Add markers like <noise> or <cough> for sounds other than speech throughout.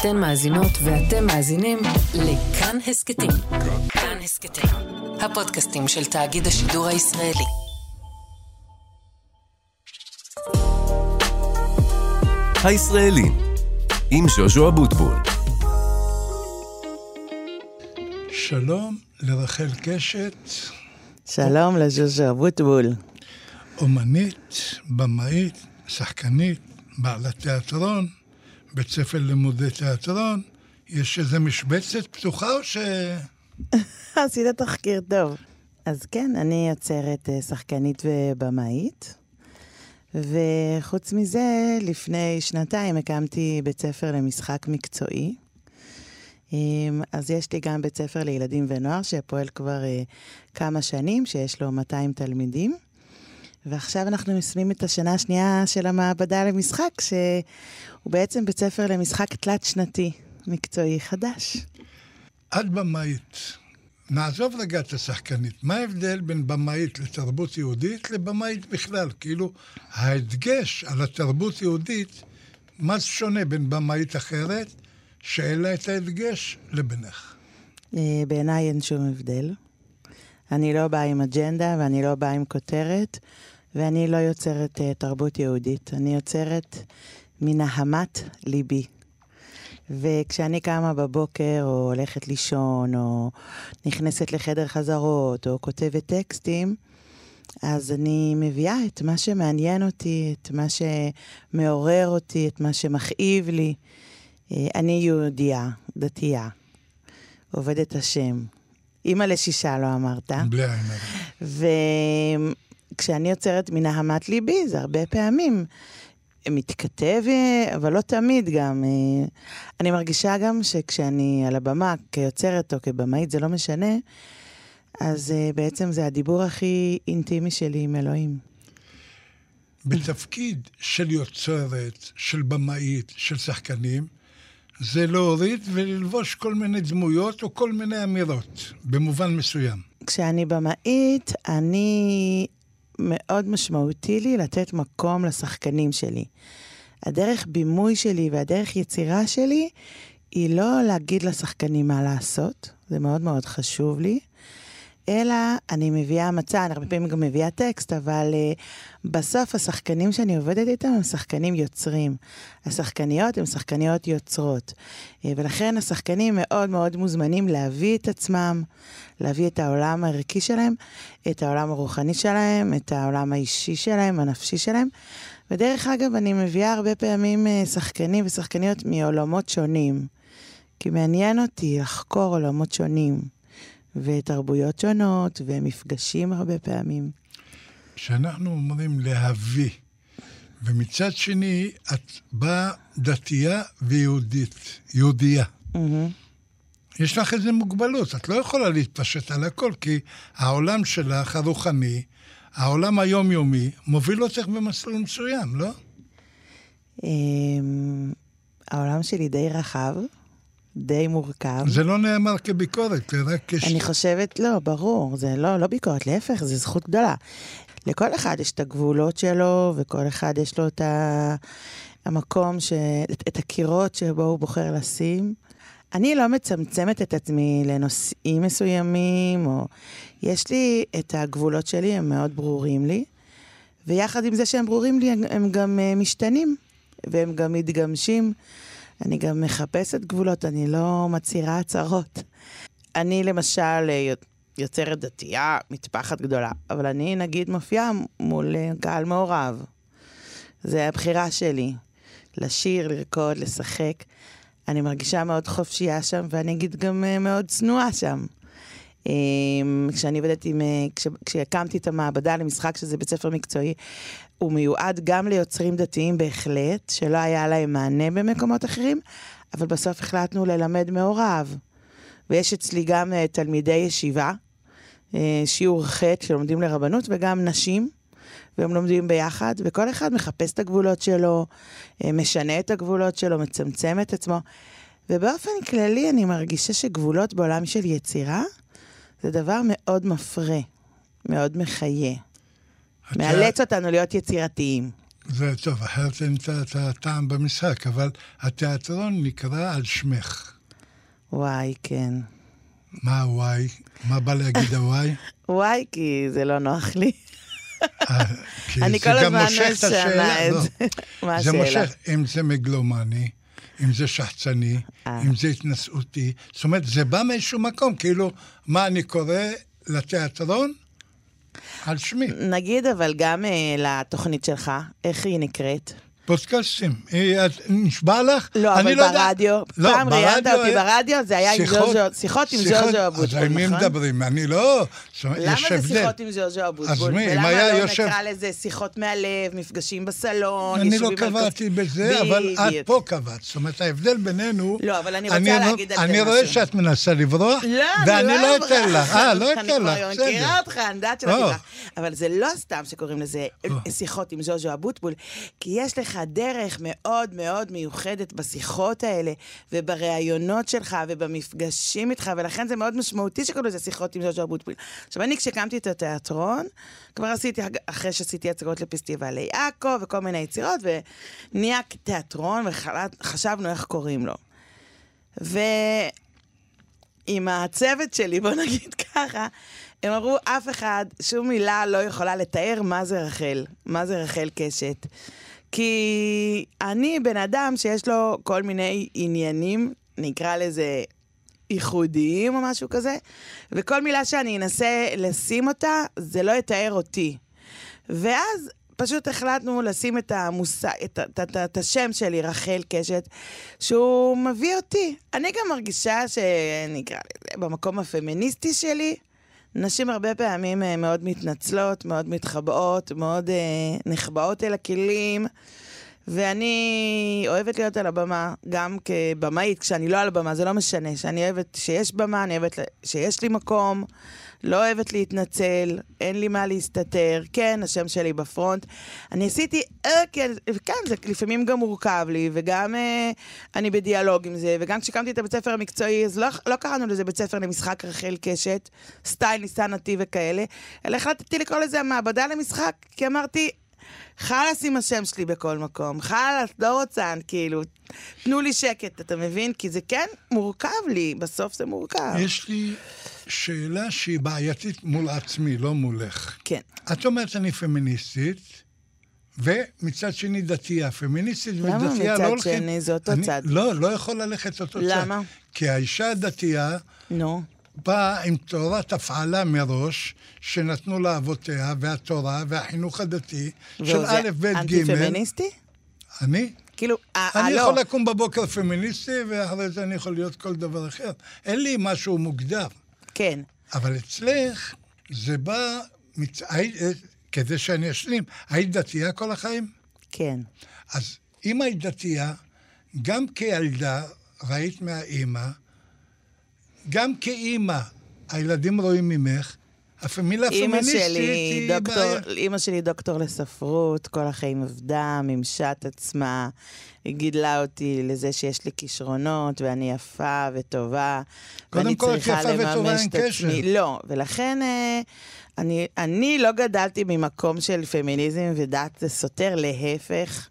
אתן מאזינות ואתם מאזינים לכאן הסכתים. כאן הסכתים, הפודקאסטים של תאגיד השידור הישראלי. הישראלים, עם ז'וז'ו אבוטבול. שלום לרחל קשת, שלום לז'וז'ו אבוטבול. אומנית, במאית, שחקנית, בעלת תיאטרון, בית ספר לימודי תיאטרון. יש איזה משבצת פתוחה או ש... <laughs> עשית תחקיר טוב. אז כן, אני יוצרת אה, שחקנית ובמאית. וחוץ מזה, לפני שנתיים הקמתי בית ספר למשחק מקצועי. אמ, אז יש לי גם בית ספר לילדים ונוער שפועל כבר אה, כמה שנים, שיש לו 200 תלמידים. ועכשיו אנחנו מסיימים את השנה השנייה של המעבדה למשחק, שהוא בעצם בית ספר למשחק תלת-שנתי, מקצועי חדש. את במאית. נעזוב רגע את השחקנית. מה ההבדל בין במאית לתרבות יהודית לבמאית בכלל? כאילו, ההדגש על התרבות יהודית, מה זה שונה בין במאית אחרת, שאין לה את ההדגש, לבינך? אה, בעיניי אין שום הבדל. אני לא באה עם אג'נדה ואני לא באה עם כותרת, ואני לא יוצרת uh, תרבות יהודית. אני יוצרת מנהמת ליבי. וכשאני קמה בבוקר, או הולכת לישון, או נכנסת לחדר חזרות, או כותבת טקסטים, אז אני מביאה את מה שמעניין אותי, את מה שמעורר אותי, את מה שמכאיב לי. אה, אני יהודייה, דתייה, עובדת השם. אימא לשישה, לא אמרת. בלי עין הרע. וכשאני יוצרת מנהמת ליבי, זה הרבה פעמים מתכתב, אבל לא תמיד גם. אה, אני מרגישה גם שכשאני על הבמה, כיוצרת או כבמאית, זה לא משנה, אז אה, בעצם זה הדיבור הכי אינטימי שלי עם אלוהים. בתפקיד של יוצרת, של במאית, של שחקנים, זה להוריד וללבוש כל מיני דמויות או כל מיני אמירות, במובן מסוים. כשאני במאית, אני מאוד משמעותי לי לתת מקום לשחקנים שלי. הדרך בימוי שלי והדרך יצירה שלי היא לא להגיד לשחקנים מה לעשות, זה מאוד מאוד חשוב לי, אלא אני מביאה מצע, אני הרבה פעמים גם מביאה טקסט, אבל uh, בסוף השחקנים שאני עובדת איתם הם שחקנים יוצרים. השחקניות הן שחקניות יוצרות. Uh, ולכן השחקנים מאוד מאוד מוזמנים להביא את עצמם, להביא את העולם הערכי שלהם, את העולם הרוחני שלהם, את העולם האישי שלהם, הנפשי שלהם. ודרך אגב, אני מביאה הרבה פעמים uh, שחקנים ושחקניות מעולמות שונים. כי מעניין אותי לחקור עולמות שונים. ותרבויות שונות, ומפגשים הרבה פעמים. כשאנחנו אומרים להביא, ומצד שני, את באה דתייה ויהודית, יהודייה. Mm-hmm. יש לך איזו מוגבלות, את לא יכולה להתפשט על הכל, כי העולם שלך, הרוחני, העולם היומיומי, מוביל אותך במסלול מסוים, לא? אמ, העולם שלי די רחב, די מורכב. זה לא נאמר כביקורת, זה רק כש... אני חושבת, לא, ברור, זה לא, לא ביקורת, להפך, זו זכות גדולה. לכל אחד יש את הגבולות שלו, וכל אחד יש לו את ה... המקום, ש... את, הקירות שבו הוא בוחר לשים. אני לא מצמצמת את עצמי לנושאים מסוימים, או... יש לי את הגבולות שלי, הם מאוד ברורים לי, ויחד עם זה שהם ברורים לי, הם, הם גם uh, משתנים, והם גם מתגמשים. אני גם מחפשת גבולות, אני לא מצהירה הצהרות. אני למשל יוצרת דתייה, מטפחת גדולה, אבל אני נגיד מופיעה מול קהל מעורב. זה הבחירה שלי, לשיר, לרקוד, לשחק. אני מרגישה מאוד חופשייה שם, ואני אגיד גם אה, מאוד צנועה שם. כשאני עבדתי אה, כשהקמתי את המעבדה למשחק, שזה בית ספר מקצועי, הוא מיועד גם ליוצרים דתיים בהחלט, שלא היה להם מענה במקומות אחרים, אבל בסוף החלטנו ללמד מעורב. ויש אצלי גם uh, תלמידי ישיבה, uh, שיעור ח' שלומדים לרבנות, וגם נשים, והם לומדים ביחד, וכל אחד מחפש את הגבולות שלו, uh, משנה את הגבולות שלו, מצמצם את עצמו. ובאופן כללי אני מרגישה שגבולות בעולם של יצירה זה דבר מאוד מפרה, מאוד מחיה. מאלץ אותנו להיות יצירתיים. זה טוב, אחרת אין את- הטעם במשחק, אבל התיאטרון נקרא על שמך. וואי, כן. מה הוואי? מה בא להגיד הוואי? וואי, כי זה לא נוח לי. אה, אני כל הזמן משנה. את לא. זה. <laughs> זה? מושך, אם זה מגלומני, אם זה שחצני, אה. אם זה התנשאותי. זאת אומרת, זה בא מאיזשהו מקום, כאילו, מה אני קורא לתיאטרון? על שמי. נגיד, אבל גם אה, לתוכנית שלך, איך היא נקראת? פודקאסטים. אה, נשבע לך? לא, אני אבל יודע. ברדיו, לא, פעם ראיינת אותי ברדיו, זה היה עם שיחות- ז'וז'ו, שיחות עם שיחות- ז'וז'ו אז אבוטבול, על מי נכון? מדברים? אני לא... למה זה. שיחות עם ז'וז'ו אבוטבול? אז מי, ולמה לא יושב- נקרא לזה שיחות מהלב, מפגשים בסלון, אני לא קבעתי בזה, אבל את. פה קבעת. זאת אומרת, ההבדל בינינו... לא, אבל אני רוצה אני- להגיד על זה אני רואה. שאת מנסה לברוח, לא, ואני אני לא אתן לך. אה, לא אני אתן לך, בסדר. מכירה אותך, אני יודעת שלא לא. תברח. אבל זה לא סתם שקוראים לזה שיחות עם ז'וז'ו אבוטבול, כי יש לך דרך מאוד מאוד מיוחדת בשיחות האלה, ובראיונות שלך, ובמפגשים איתך, ולכן זה מאוד משמעותי שקוראים לזה שיחות עם ז'וז'ו אבוטבול. עכשיו, אני כשהקמתי את התיאטרון, כבר עשיתי, אחרי שעשיתי הצגות לפסטיבלי עכו וכל מיני יצירות, ונהיה תיאטרון, וחשבנו איך קוראים לו. ו... עם הצוות שלי, בוא נגיד <laughs> ככה, הם אמרו, אף אחד, שום מילה לא יכולה לתאר מה זה רחל, מה זה רחל קשת. כי אני בן אדם שיש לו כל מיני עניינים, נקרא לזה ייחודיים או משהו כזה, וכל מילה שאני אנסה לשים אותה, זה לא יתאר אותי. ואז פשוט החלטנו לשים את, המושג, את, את, את, את השם שלי, רחל קשת, שהוא מביא אותי. אני גם מרגישה שנקרא לזה, במקום הפמיניסטי שלי, נשים הרבה פעמים אה, מאוד מתנצלות, מאוד מתחבאות, מאוד אה, נחבאות אל הכלים. ואני אוהבת להיות על הבמה, גם כבמאית, כשאני לא על הבמה, זה לא משנה. שאני אוהבת שיש במה, אני אוהבת שיש לי מקום, לא אוהבת להתנצל, אין לי מה להסתתר. כן, השם שלי בפרונט. אני עשיתי, אה, כן, כן, זה לפעמים גם מורכב לי, וגם אה, אני בדיאלוג עם זה, וגם כשהקמתי את הבית ספר המקצועי, אז לא, לא קראנו לזה בית ספר למשחק רחל קשת, סטייל ניסן נתיב וכאלה, אלא החלטתי לקרוא לזה המעבדה למשחק, כי אמרתי, חלאס עם השם שלי בכל מקום, חלאס, לא רוצה, כאילו, תנו לי שקט, אתה מבין? כי זה כן מורכב לי, בסוף זה מורכב. יש לי שאלה שהיא בעייתית מול עצמי, לא מולך. כן. את אומרת אני פמיניסטית, ומצד שני דתייה. פמיניסטית למה ודתייה מצד לא הולכים... שני? זה אותו אני, צד. לא, לא יכול ללכת אותו צד. למה? כי האישה הדתייה נו. באה עם תורת הפעלה מראש, שנתנו לה אבותיה, והתורה, והחינוך הדתי, של א', ב', ג'. אנטי-פמיניסטי? אני? כאילו, אה, אני אה, יכול לא. לקום בבוקר פמיניסטי, ואחרי זה אני יכול להיות כל דבר אחר. אין לי משהו מוגדר. כן. אבל אצלך, זה בא, מצ... אה, כדי שאני אשלים, היית דתייה כל החיים? כן. אז אם היית דתייה, גם כילדה ראית מהאימא, גם כאימא, הילדים רואים ממך, המילה אימא פמיניסטית שלי, היא בעיה. אימא שלי דוקטור לספרות, כל החיים עבדה, מימשה את עצמה, היא גידלה אותי לזה שיש לי כישרונות, ואני יפה וטובה, ואני צריכה יפה וטובה, לממש אין את קשר. עצמי. לא, ולכן אה, אני, אני לא גדלתי ממקום של פמיניזם ודת סותר, להפך.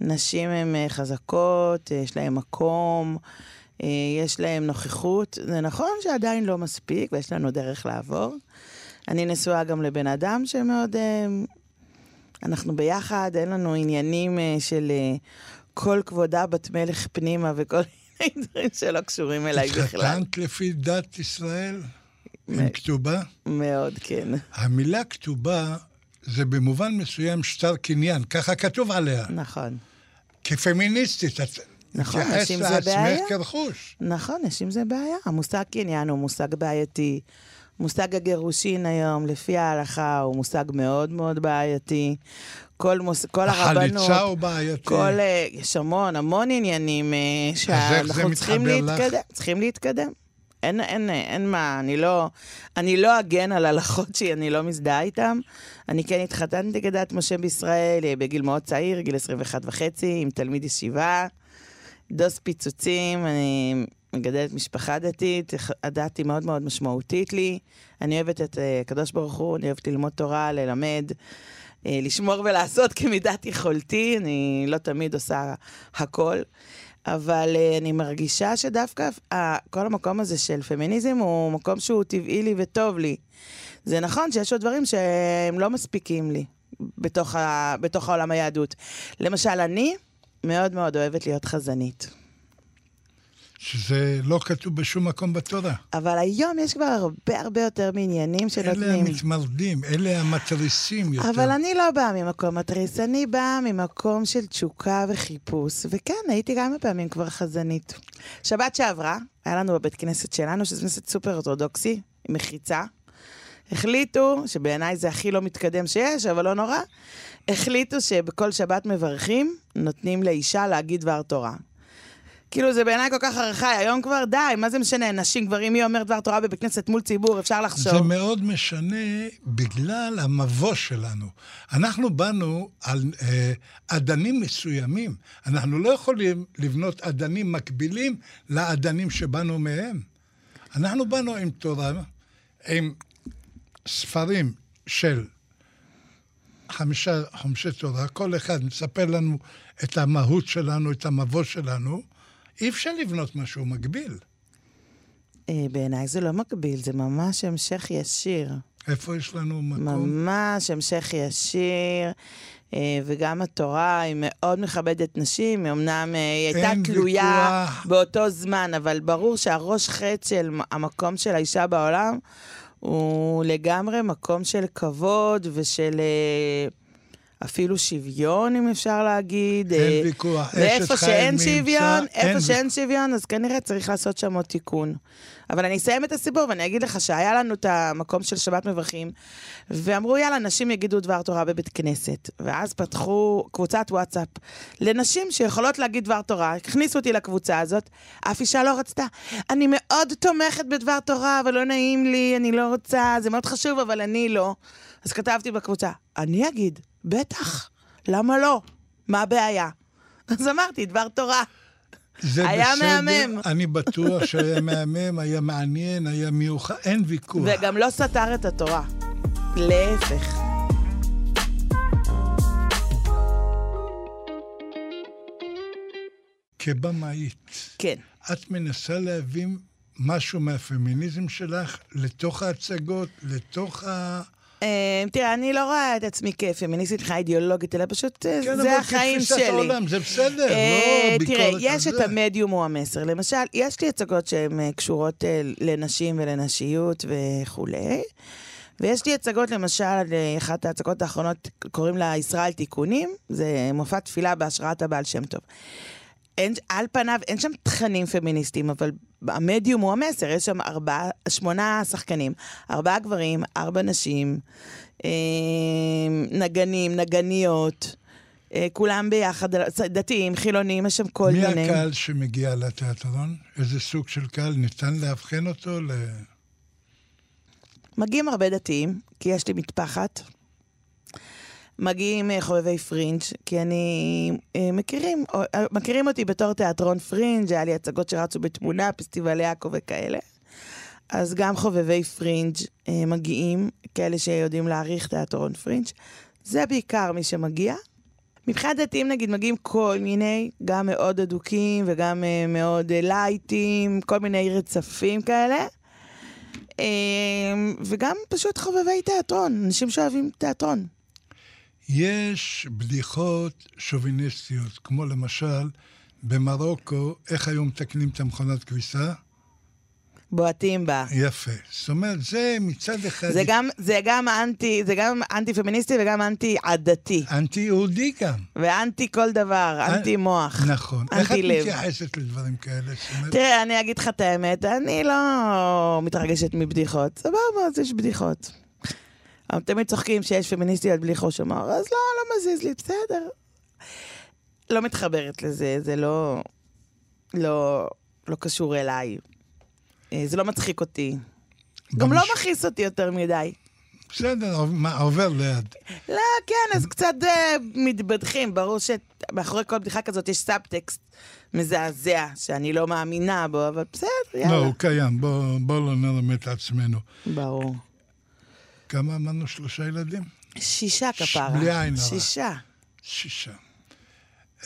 נשים הן אה, חזקות, אה, יש להן מקום, יש להן נוכחות. זה נכון שעדיין לא מספיק, ויש לנו דרך לעבור. אני נשואה גם לבן אדם שמאוד... אה, אנחנו ביחד, אין לנו עניינים אה, של אה, כל כבודה בת מלך פנימה וכל <laughs> מיני דברים שלא קשורים אליי בכלל. התחתנת לפי דת ישראל? עם כתובה? מאוד, כן. המילה כתובה זה במובן מסוים שטר קניין, ככה כתוב עליה. נכון. כפמיניסטית, את נכון, מתייחס נשים זה לעצמך בעיה. כרכוש. נכון, נשים זה בעיה. המושג קניין הוא מושג בעייתי. מושג הגירושין היום, לפי ההלכה, הוא מושג מאוד מאוד בעייתי. כל, מוס... כל הרבנות... החליצה הוא בעייתי. כל... אה, יש המון, המון עניינים אה, שאנחנו צריכים מתחבר לך? להתקדם. צריכים להתקדם. אין, אין, אין מה, אני לא, אני לא אגן על הלכות שאני לא מזדהה איתן. אני כן התחתנתי כדת משה בישראל בגיל מאוד צעיר, גיל 21 וחצי, עם תלמיד ישיבה, דוס פיצוצים, אני מגדלת משפחה דתית, הדת היא מאוד מאוד משמעותית לי. אני אוהבת את אה, הקדוש ברוך הוא, אני אוהבת ללמוד תורה, ללמד. אה, לשמור ולעשות כמידת יכולתי, אני לא תמיד עושה הכל, אבל אה, אני מרגישה שדווקא כל המקום הזה של פמיניזם הוא מקום שהוא טבעי לי וטוב לי. זה נכון שיש עוד דברים שהם לא מספיקים לי בתוך, ה, בתוך העולם היהדות. למשל, אני מאוד מאוד אוהבת להיות חזנית. שזה לא כתוב בשום מקום בתורה. אבל היום יש כבר הרבה הרבה יותר מעניינים שנותנים. אלה המתמרדים, אלה המתריסים יותר. אבל אני לא באה ממקום מתריס, אני באה ממקום של תשוקה וחיפוש, וכן, הייתי כמה פעמים כבר חזנית. שבת שעברה, היה לנו בבית כנסת שלנו, שזה כנסת סופר אורתודוקסי, עם מחיצה. החליטו, שבעיניי זה הכי לא מתקדם שיש, אבל לא נורא, החליטו שבכל שבת מברכים, נותנים לאישה להגיד דבר תורה. כאילו, זה בעיניי כל כך ארכאי, היום כבר די, מה זה משנה, נשים, גברים, מי אומר דבר תורה בבית כנסת מול ציבור, אפשר לחשוב. זה מאוד משנה בגלל המבוא שלנו. אנחנו באנו על אה, אדנים מסוימים. אנחנו לא יכולים לבנות אדנים מקבילים לאדנים שבאנו מהם. אנחנו באנו עם תורה, עם ספרים של חמישה חומשי תורה, כל אחד מספר לנו את המהות שלנו, את המבוא שלנו. אי אפשר לבנות משהו מקביל. אה, בעיניי זה לא מקביל, זה ממש המשך ישיר. איפה יש לנו מקום? ממש המשך ישיר. אה, וגם התורה היא מאוד מכבדת נשים, אמנם אה, היא הייתה תלויה ויכוח. באותו זמן, אבל ברור שהראש חטא של המקום של האישה בעולם הוא לגמרי מקום של כבוד ושל... אפילו שוויון, אם אפשר להגיד. אין אה, ויכוח, אשת חיים נמצא, שוויון, איפה שאין שוויון, אז כנראה צריך לעשות שם עוד תיקון. אבל אני אסיים את הסיפור ואני אגיד לך שהיה לנו את המקום של שבת מברכים, ואמרו, יאללה, נשים יגידו דבר תורה בבית כנסת. ואז פתחו קבוצת וואטסאפ לנשים שיכולות להגיד דבר תורה, הכניסו אותי לקבוצה הזאת, אף אישה לא רצתה. אני מאוד תומכת בדבר תורה, אבל לא נעים לי, אני לא רוצה, זה מאוד חשוב, אבל אני לא. אז כתבתי בקבוצה, אני אגיד. בטח, למה לא? מה הבעיה? <laughs> אז אמרתי, דבר תורה. זה היה בסדר, מהמם. אני בטוח שהיה מהמם, היה מעניין, היה מיוחד, אין ויכוח. וגם לא סתר את התורה. להפך. כבמאית. כן. את מנסה להבין משהו מהפמיניזם שלך לתוך ההצגות, לתוך ה... אה, תראה, אני לא רואה את עצמי כפמיניסטית מבחינה אידיאולוגית, אלא פשוט אה, כן, זה החיים שלי. כן, אבל כתפיסת העולם, זה בסדר, אה, לא ביקורת על זה. תראה, יש את המדיום או המסר. למשל, יש לי הצגות שהן קשורות לנשים ולנשיות וכולי. ויש לי הצגות, למשל, אחת ההצגות האחרונות, קוראים לה ישראל תיקונים, זה מופע תפילה בהשראת הבעל שם טוב. אין, על פניו אין שם תכנים פמיניסטיים, אבל המדיום הוא המסר, יש שם ארבעה, שמונה שחקנים, ארבעה גברים, ארבע נשים, אה, נגנים, נגניות. אה, כולם ביחד, דתיים, חילונים, יש שם כל מי מיני... מי הקהל שמגיע לתיאטרון? איזה סוג של קהל? ניתן לאבחן אותו ל... מגיעים הרבה דתיים, כי יש לי מטפחת, מגיעים אה, חובבי פרינג', כי אני... אה, מכירים, אה, מכירים אותי בתור תיאטרון פרינג', היה לי הצגות שרצו בתמונה, פסטיבלי עכו וכאלה. אז גם חובבי פרינג' מגיעים, כאלה שיודעים להעריך תיאטרון פרינג'. זה בעיקר מי שמגיע. מבחינת דתיים נגיד מגיעים כל מיני, גם מאוד אדוקים וגם מאוד לייטים, כל מיני רצפים כאלה. וגם פשוט חובבי תיאטרון, אנשים שאוהבים תיאטרון. יש בדיחות שוביניסטיות, כמו למשל, במרוקו, איך היו מתקנים את המכונת כביסה? בועטים בה. יפה. זאת אומרת, זה מצד אחד... זה גם, זה גם אנטי, זה גם אנטי פמיניסטי וגם אנטי עדתי. אנטי יהודי גם. ואנטי כל דבר, אנטי מוח. נכון. אנטי לב. איך את מתייחסת לדברים כאלה? תראה, אני אגיד לך את האמת, אני לא מתרגשת מבדיחות. סבבה, אז יש בדיחות. אבל תמיד צוחקים שיש פמיניסטיות בלי חוש הומור, אז לא, לא מזיז לי, בסדר. לא מתחברת לזה, זה לא... לא, לא קשור אליי. אה, זה לא מצחיק אותי. גם לא מכעיס אותי יותר מדי. בסדר, מה, עובר ליד. לא, כן, אז קצת אה, מתבדחים. ברור שמאחורי כל בדיחה כזאת יש סאבטקסט מזעזע, שאני לא מאמינה בו, אבל בסדר, יאללה. לא, הוא קיים, בואו בוא לא נלמד את עצמנו. ברור. כמה אמרנו? שלושה ילדים? שישה כפרה. בלי עין הרע. שישה. שישה.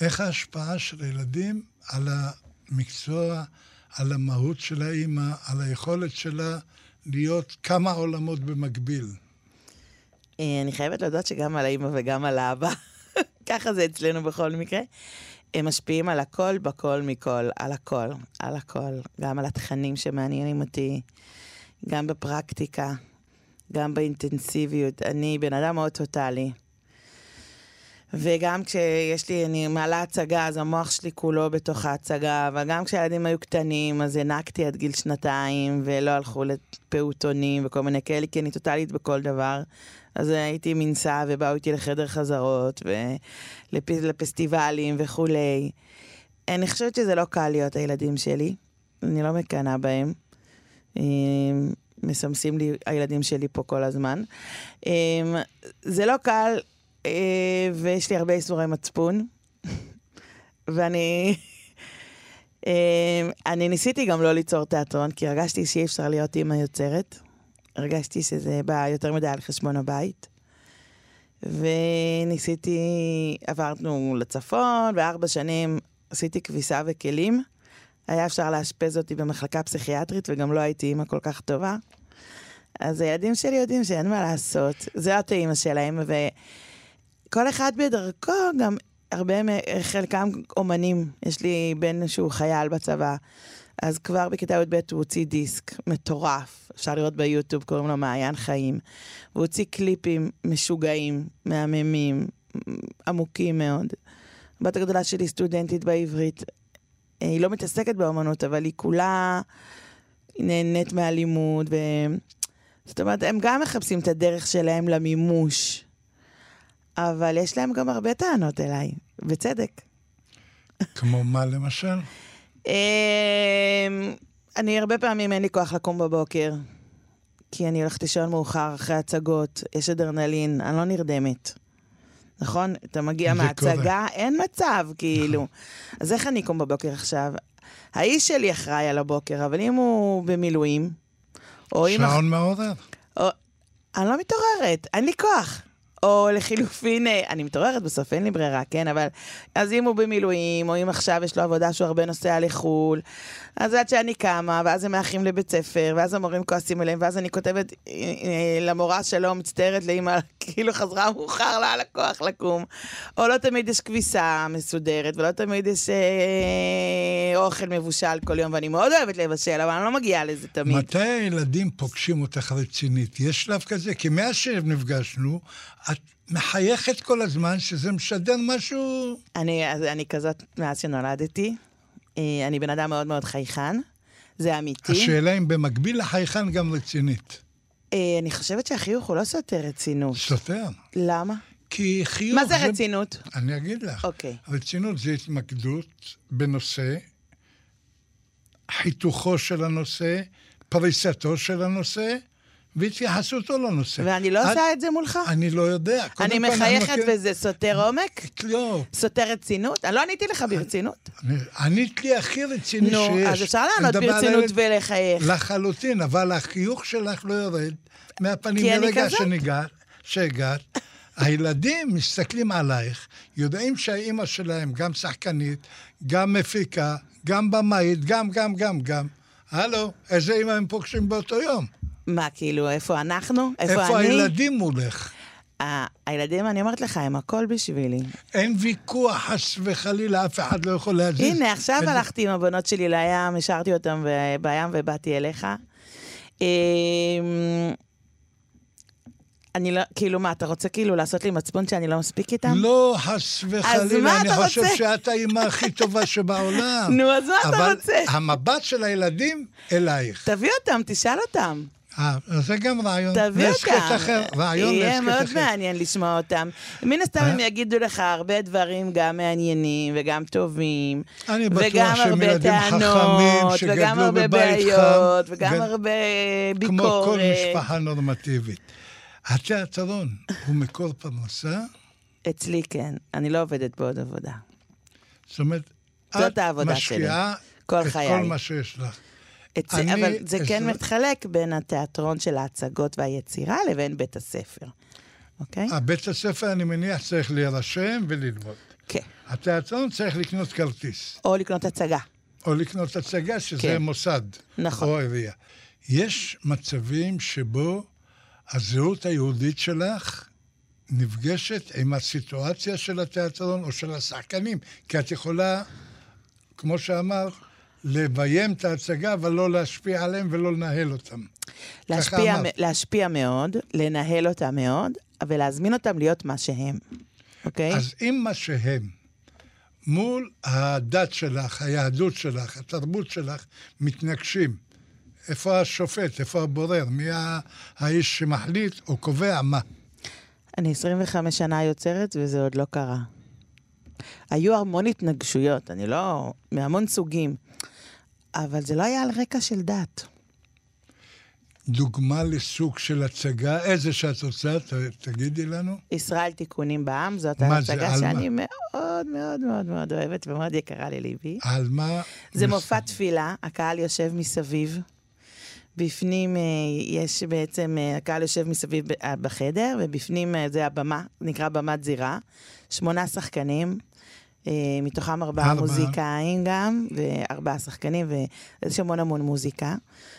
איך ההשפעה של הילדים על המקצוע, על המהות של האימא, על היכולת שלה להיות כמה עולמות במקביל? אה, אני חייבת להודות שגם על האימא וגם על האבא, <laughs> ככה זה אצלנו בכל מקרה, הם משפיעים על הכל, בכל, מכל, על הכל, על הכל. גם על התכנים שמעניינים אותי, גם בפרקטיקה, גם באינטנסיביות. אני בן אדם מאוד טוטאלי. וגם כשיש לי, אני מעלה הצגה, אז המוח שלי כולו בתוך ההצגה, אבל גם כשהילדים היו קטנים, אז הענקתי עד גיל שנתיים, ולא הלכו לפעוטונים וכל מיני כאלה, כי אני טוטאלית בכל דבר. אז הייתי מנסה, ובאו איתי לחדר חזרות, ולפסטיבלים וכולי. אני חושבת שזה לא קל להיות הילדים שלי, אני לא מקנאה בהם. מסמסים לי הילדים שלי פה כל הזמן. אה, זה לא קל, אה, ויש לי הרבה איסורי מצפון, <laughs> ואני... אה, אני ניסיתי גם לא ליצור תיאטרון, כי הרגשתי שאי אפשר להיות אימא יוצרת. הרגשתי שזה בא יותר מדי על חשבון הבית. וניסיתי, עברנו לצפון, וארבע שנים עשיתי כביסה וכלים. היה אפשר לאשפז אותי במחלקה פסיכיאטרית, וגם לא הייתי אימא כל כך טובה. אז הילדים שלי יודעים שאין מה לעשות. זאת האימא שלהם, וכל אחד בדרכו, גם הרבה, חלקם אומנים. יש לי בן שהוא חייל בצבא, אז כבר בכיתה י"ב הוא הוציא דיסק מטורף, אפשר לראות ביוטיוב, קוראים לו מעיין חיים. הוא הוציא קליפים משוגעים, מהממים, עמוקים מאוד. הבת הגדולה שלי סטודנטית בעברית. היא לא מתעסקת באמנות, אבל היא כולה נהנית מהלימוד. ו... זאת אומרת, הם גם מחפשים את הדרך שלהם למימוש, אבל יש להם גם הרבה טענות אליי, בצדק. כמו מה למשל? אמ, אני הרבה פעמים אין לי כוח לקום בבוקר, כי אני הולכת לישון מאוחר אחרי הצגות, יש אדרנלין, אני לא נרדמת. נכון? אתה מגיע מההצגה. אין מצב, כאילו. אז איך אני אקום בבוקר עכשיו? האיש שלי אחראי על הבוקר, אבל אם הוא במילואים, או אם... שעון מעורר. אני לא מתעוררת, אין לי כוח. או לחילופין, אה, אני מתעוררת בסוף, אין לי ברירה, כן? אבל... אז אם הוא במילואים, או אם עכשיו יש לו עבודה שהוא הרבה נוסע לחו"ל, אז עד שאני קמה, ואז הם מאחים לבית ספר, ואז המורים כועסים אליהם, ואז אני כותבת אה, אה, למורה שלא מצטערת לאמא, <laughs> כאילו חזרה מאוחר לה על הכוח לקום. או לא תמיד יש כביסה מסודרת, ולא תמיד יש אה, אוכל מבושל כל יום, ואני מאוד אוהבת לבשל, אבל אני לא מגיעה לזה תמיד. מתי הילדים פוגשים אותך רצינית? יש שלב כזה? כי מאז שנפגשנו, את מחייכת כל הזמן, שזה משדר משהו... אני, אני כזאת מאז שנולדתי. אה, אני בן אדם מאוד מאוד חייכן, זה אמיתי. השאלה אם במקביל לחייכן גם רצינית. אה, אני חושבת שהחיוך הוא לא סותר רצינות. סותר. למה? כי חיוך... מה זה רצינות? אני אגיד לך. אוקיי. רצינות זה התמקדות בנושא, חיתוכו של הנושא, פריסתו של הנושא, והתייחסותו לנושא. ואני לא עושה את זה מולך? אני לא יודע. אני מחייכת מכיר- וזה סותר עומק? לא. סותר רצינות? אני לא עניתי לך ברצינות. ענית לי הכי רציני שיש. נו, אז אפשר לענות ברצינות ולחייך. לחלוטין, אבל החיוך שלך לא יורד מהפנים מרגע שהגעת. <laughs> הילדים מסתכלים עלייך, יודעים שהאימא שלהם גם שחקנית, גם מפיקה, גם במאית, גם, גם, גם, גם. הלו, איזה אימא הם פוגשים באותו יום? מה, כאילו, איפה אנחנו? איפה איפה אני? הילדים מולך? ה- הילדים, אני אומרת לך, הם הכל בשבילי. אין ויכוח, חס וחלילה, אף אחד לא יכול להזיז. הנה, עכשיו אין- הלכתי עם הבנות שלי לים, השארתי אותן בים ובאתי אליך. אמ, אני לא, כאילו מה, אתה רוצה כאילו לעשות לי מצפון שאני לא מספיק איתם? לא, חס וחלילה, אני חושב רוצה? שאת האימא הכי טובה שבעולם. <laughs> נו, אז מה אתה אבל רוצה? המבט של הילדים אלייך. תביא אותם, תשאל אותם. אה, זה גם רעיון. תביא אותם. אחר, רעיון יהיה להסכת מאוד אחר. מעניין לשמוע אותם. מן הסתם אה? הם יגידו לך הרבה דברים גם מעניינים וגם טובים. אני בטוח וגם שהם ילדים חכמים, וגם שגדלו בבית בעיות, חם, וגם ו- הרבה כמו ביקורת. כל משפחה נורמטיבית. התיאטרון הוא מקור פרנסה, אצלי כן, אני לא עובדת בעוד עבודה. זאת אומרת, את משקיעה את. כל מה שיש לך. אצ... אני אבל זה כן עזר- מתחלק בין התיאטרון של ההצגות והיצירה לבין בית הספר. אוקיי? הבית הספר, אני מניח, צריך להירשם וללמוד. כן. התיאטרון צריך לקנות כרטיס, או לקנות הצגה. או לקנות הצגה, שזה כן. מוסד. נכון. או עירייה. יש מצבים שבו הזהות היהודית שלך נפגשת עם הסיטואציה של התיאטרון או של השחקנים, כי את יכולה, כמו שאמר, לביים את ההצגה, אבל לא להשפיע עליהם ולא לנהל אותם. להשפיע. להשפיע מאוד, לנהל אותם מאוד, ולהזמין אותם להיות מה שהם, אוקיי? אז אם מה שהם, מול הדת שלך, היהדות שלך, התרבות שלך, מתנגשים, איפה השופט, איפה הבורר, מי האיש שמחליט או קובע מה? אני 25 שנה יוצרת וזה עוד לא קרה. היו המון התנגשויות, אני לא... מהמון סוגים, אבל זה לא היה על רקע של דת. דוגמה לסוג של הצגה, איזה שאת רוצה, ת, תגידי לנו. ישראל תיקונים בעם, זאת ההצגה שאני מה? מאוד מאוד מאוד מאוד אוהבת ומאוד יקרה לליבי. על מה... זה מס- מופע תפילה, הקהל יושב מסביב. בפנים אה, יש בעצם, אה, הקהל יושב מסביב אה, בחדר, ובפנים זה הבמה, נקרא במת זירה. שמונה שחקנים, מתוכם ארבעה. מוזיקאים גם, וארבעה שחקנים, ויש המון המון מוזיקה.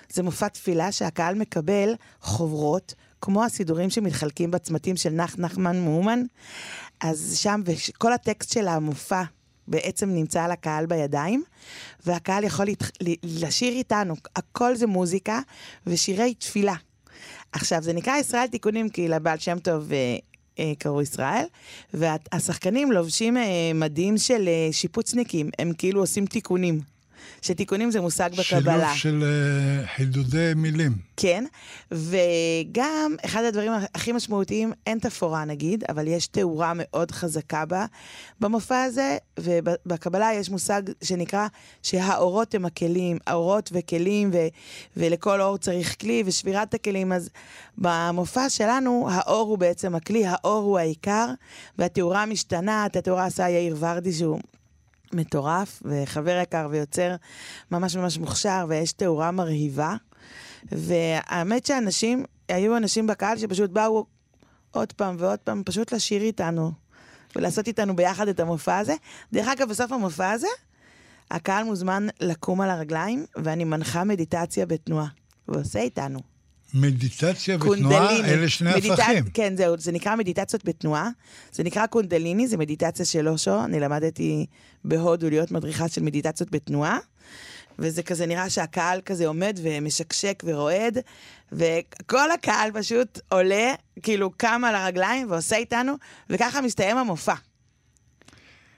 זה מופע תפילה שהקהל מקבל חוברות, כמו הסידורים שמתחלקים בצמתים של נח נחמן מאומן. אז שם, וכל הטקסט של המופע בעצם נמצא על הקהל בידיים, והקהל יכול להתח... ל- לשיר איתנו. הכל זה מוזיקה ושירי תפילה. עכשיו, זה נקרא ישראל תיקונים, כי לבעל שם טוב אה, אה, קראו ישראל, והשחקנים לובשים אה, מדים של אה, שיפוצניקים, הם כאילו עושים תיקונים. שתיקונים זה מושג בקבלה. שילוב של אה, חידודי מילים. כן, וגם אחד הדברים הכי משמעותיים, אין תפאורה נגיד, אבל יש תאורה מאוד חזקה בה במופע הזה, ובקבלה יש מושג שנקרא שהאורות הם הכלים, האורות וכלים, ו, ולכל אור צריך כלי, ושבירת הכלים, אז במופע שלנו האור הוא בעצם הכלי, האור הוא העיקר, והתאורה משתנה, את התאורה עשה יאיר ורדי שהוא... מטורף, וחבר יקר ויוצר ממש ממש מוכשר, ויש תאורה מרהיבה. והאמת שאנשים, היו אנשים בקהל שפשוט באו עוד פעם ועוד פעם, פשוט לשיר איתנו, ולעשות איתנו ביחד את המופע הזה. דרך אגב, בסוף המופע הזה, הקהל מוזמן לקום על הרגליים, ואני מנחה מדיטציה בתנועה, ועושה איתנו. מדיטציה ותנועה, אלה שני מדיטצ- הפכים. כן, זהו, זה נקרא מדיטציות בתנועה. זה נקרא קונדליני, זה מדיטציה של אושו. אני למדתי בהודו להיות מדריכה של מדיטציות בתנועה. וזה כזה נראה שהקהל כזה עומד ומשקשק ורועד, וכל הקהל פשוט עולה, כאילו קם על הרגליים ועושה איתנו, וככה מסתיים המופע.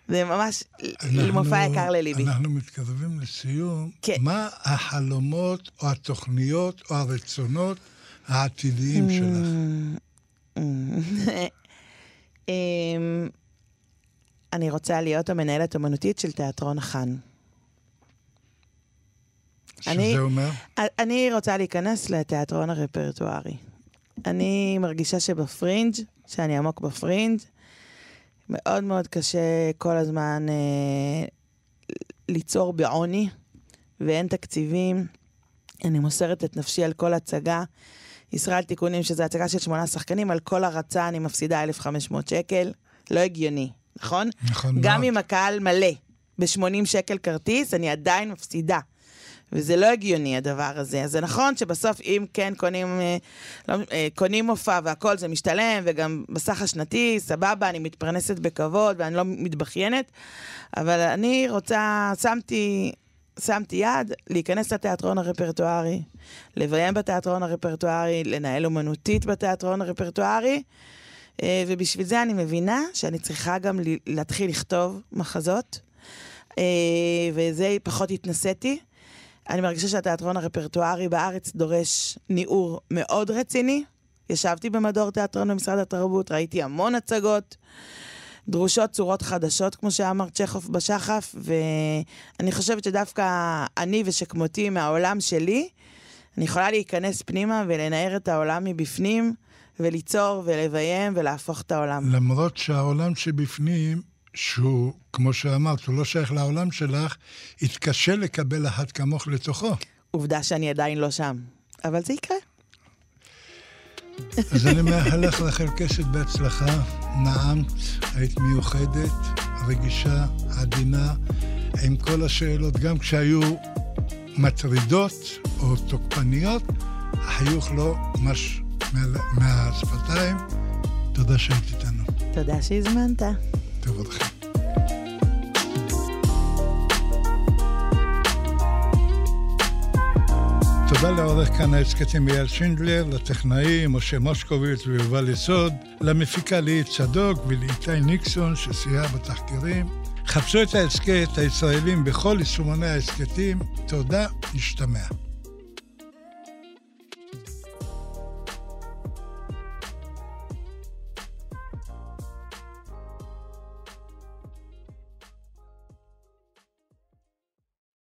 זה ממש אנחנו- מופע יקר לליבי. אנחנו מתקרבים לסיום. כן. מה החלומות או התוכניות או הרצונות העתידיים שלך? <laughs> אמ, אני רוצה להיות המנהלת אומנותית של תיאטרון חאן. אני- שזה אומר? אני רוצה להיכנס לתיאטרון הרפרטוארי. אני מרגישה שבפרינג', שאני עמוק בפרינג', מאוד מאוד קשה כל הזמן אה, ליצור בעוני, ואין תקציבים. אני מוסרת את נפשי על כל הצגה. ישראל תיקונים, שזו הצגה של שמונה שחקנים, על כל הרצה אני מפסידה 1,500 שקל. לא הגיוני, נכון? נכון גם מאוד. אם הקהל מלא ב-80 שקל כרטיס, אני עדיין מפסידה. וזה לא הגיוני הדבר הזה. אז זה נכון שבסוף אם כן קונים, אה, לא, אה, קונים מופע והכל זה משתלם, וגם בסך השנתי, סבבה, אני מתפרנסת בכבוד ואני לא מתבכיינת, אבל אני רוצה, שמתי, שמתי יד להיכנס לתיאטרון הרפרטוארי, לביים בתיאטרון הרפרטוארי, לנהל אומנותית בתיאטרון הרפרטוארי. אה, ובשביל זה אני מבינה שאני צריכה גם להתחיל לכתוב מחזות, וזה פחות התנסיתי. אני מרגישה שהתיאטרון הרפרטוארי בארץ דורש ניעור מאוד רציני. ישבתי במדור תיאטרון במשרד התרבות, ראיתי המון הצגות. דרושות צורות חדשות, כמו שאמר צ'כוב בשחף, ואני חושבת שדווקא אני ושכמותי מהעולם שלי, אני יכולה להיכנס פנימה ולנער את העולם מבפנים, וליצור ולביים ולהפוך את העולם. למרות שהעולם שבפנים, שהוא, כמו שאמרת, הוא לא שייך לעולם שלך, יתקשה לקבל אחת כמוך לתוכו. עובדה שאני עדיין לא שם, אבל זה יקרה. אז אני מאחל לך לכם קשת בהצלחה, נעמת, היית מיוחדת, רגישה, עדינה, עם כל השאלות, גם כשהיו מטרידות או תוקפניות, החיוך לא מש מהשפתיים. תודה שהיית איתנו. תודה שהזמנת. תבורכי. תודה לעורך כאן ההסכתים אייל שינדלר, לטכנאי משה מושקוביץ ויובל יסוד, למפיקה ליהי צדוק ולאיתי ניקסון שסייע בתחקירים. חפשו את ההסכת הישראלים בכל יישומוני ההסכתים. תודה, נשתמע.